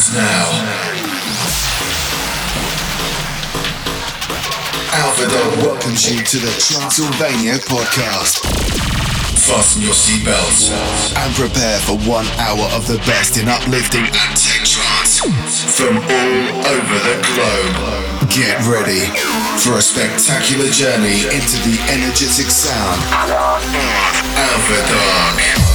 And now, Alpha Dog welcomes you to the Transylvania podcast. Fasten your seatbelts and prepare for one hour of the best in uplifting and tech trance from all over the globe. Get ready for a spectacular journey into the energetic sound Alpha Dog.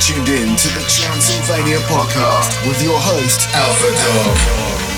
Tuned in to the Transylvania podcast with your host, Alpha Dog.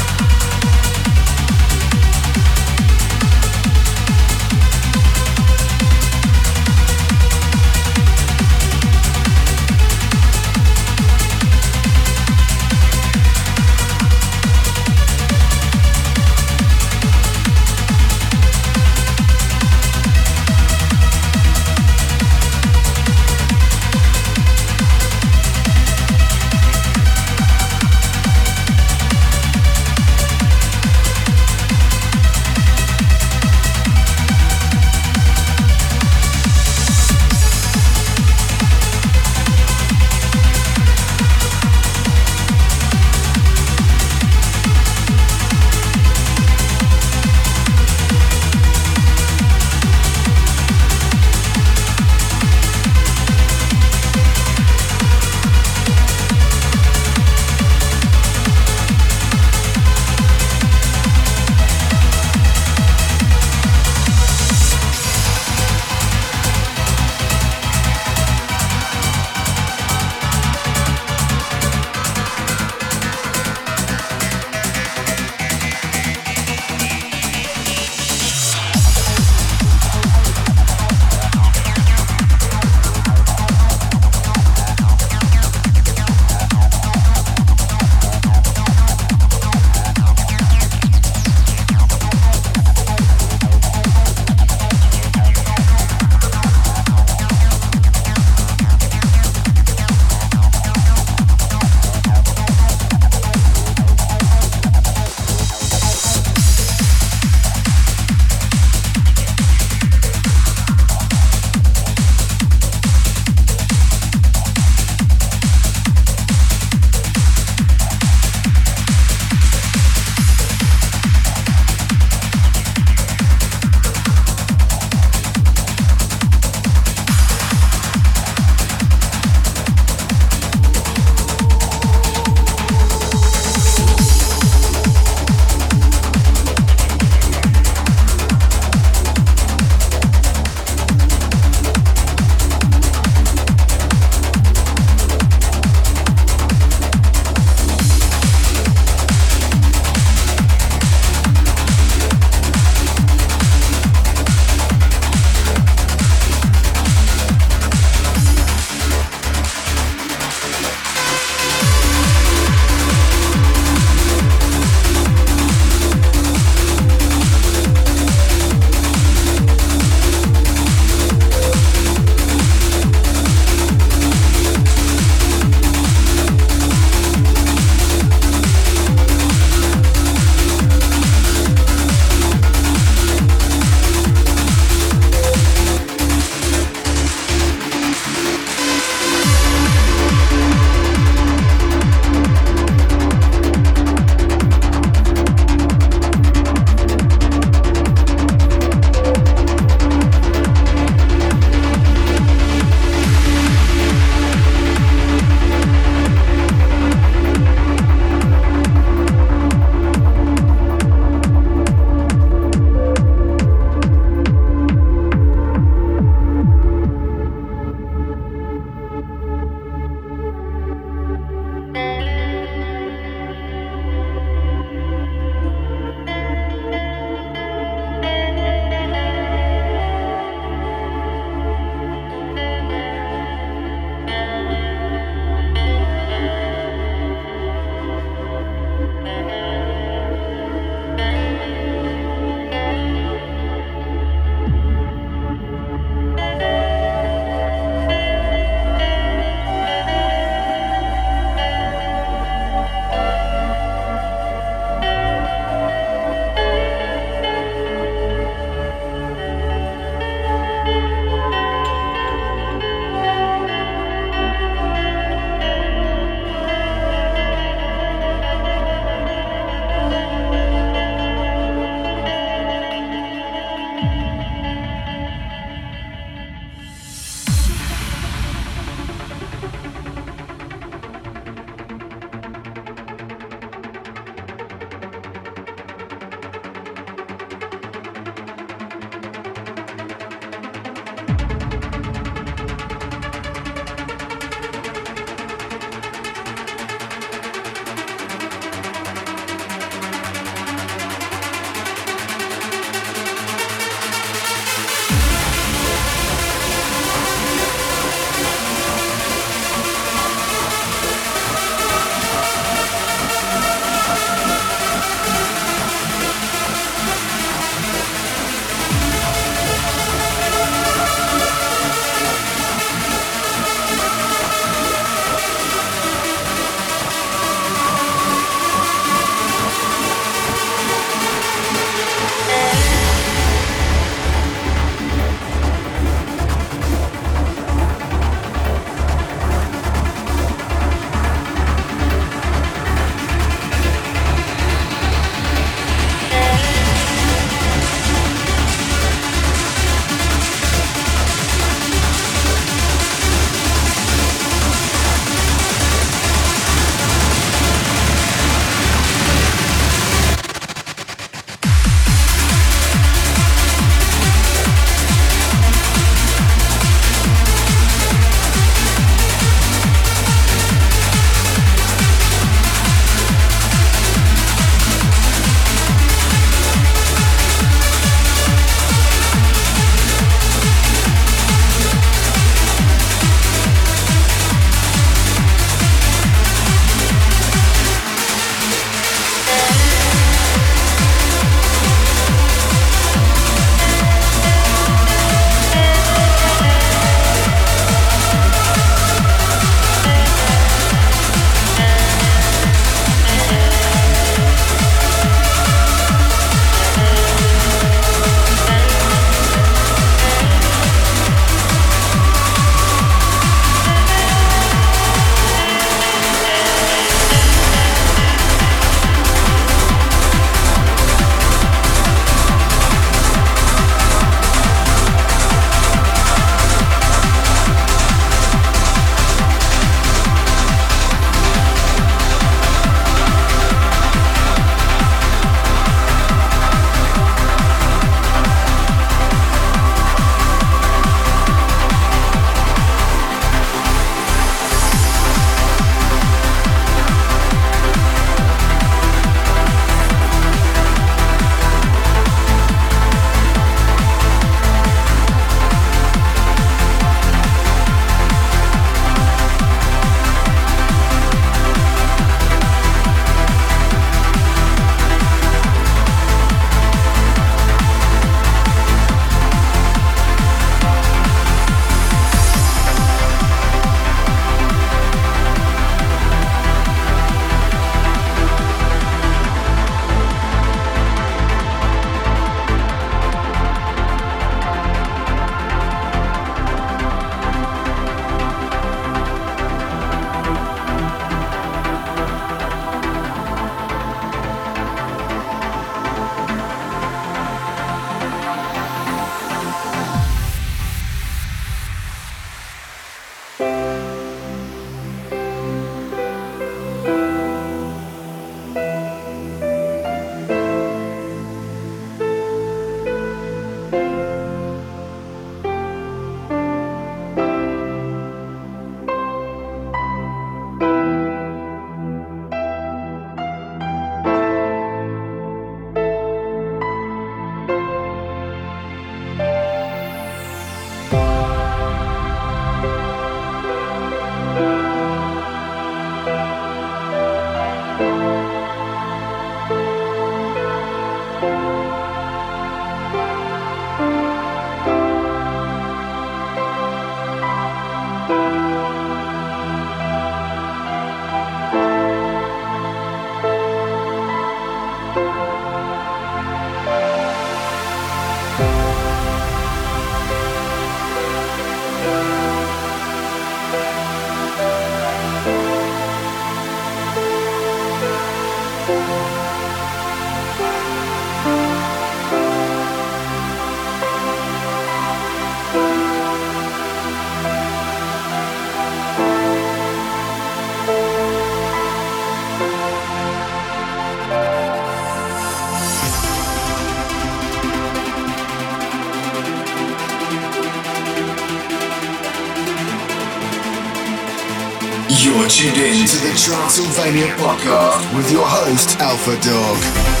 You're tuned in to the Transylvania Podcast with your host, Alpha Dog.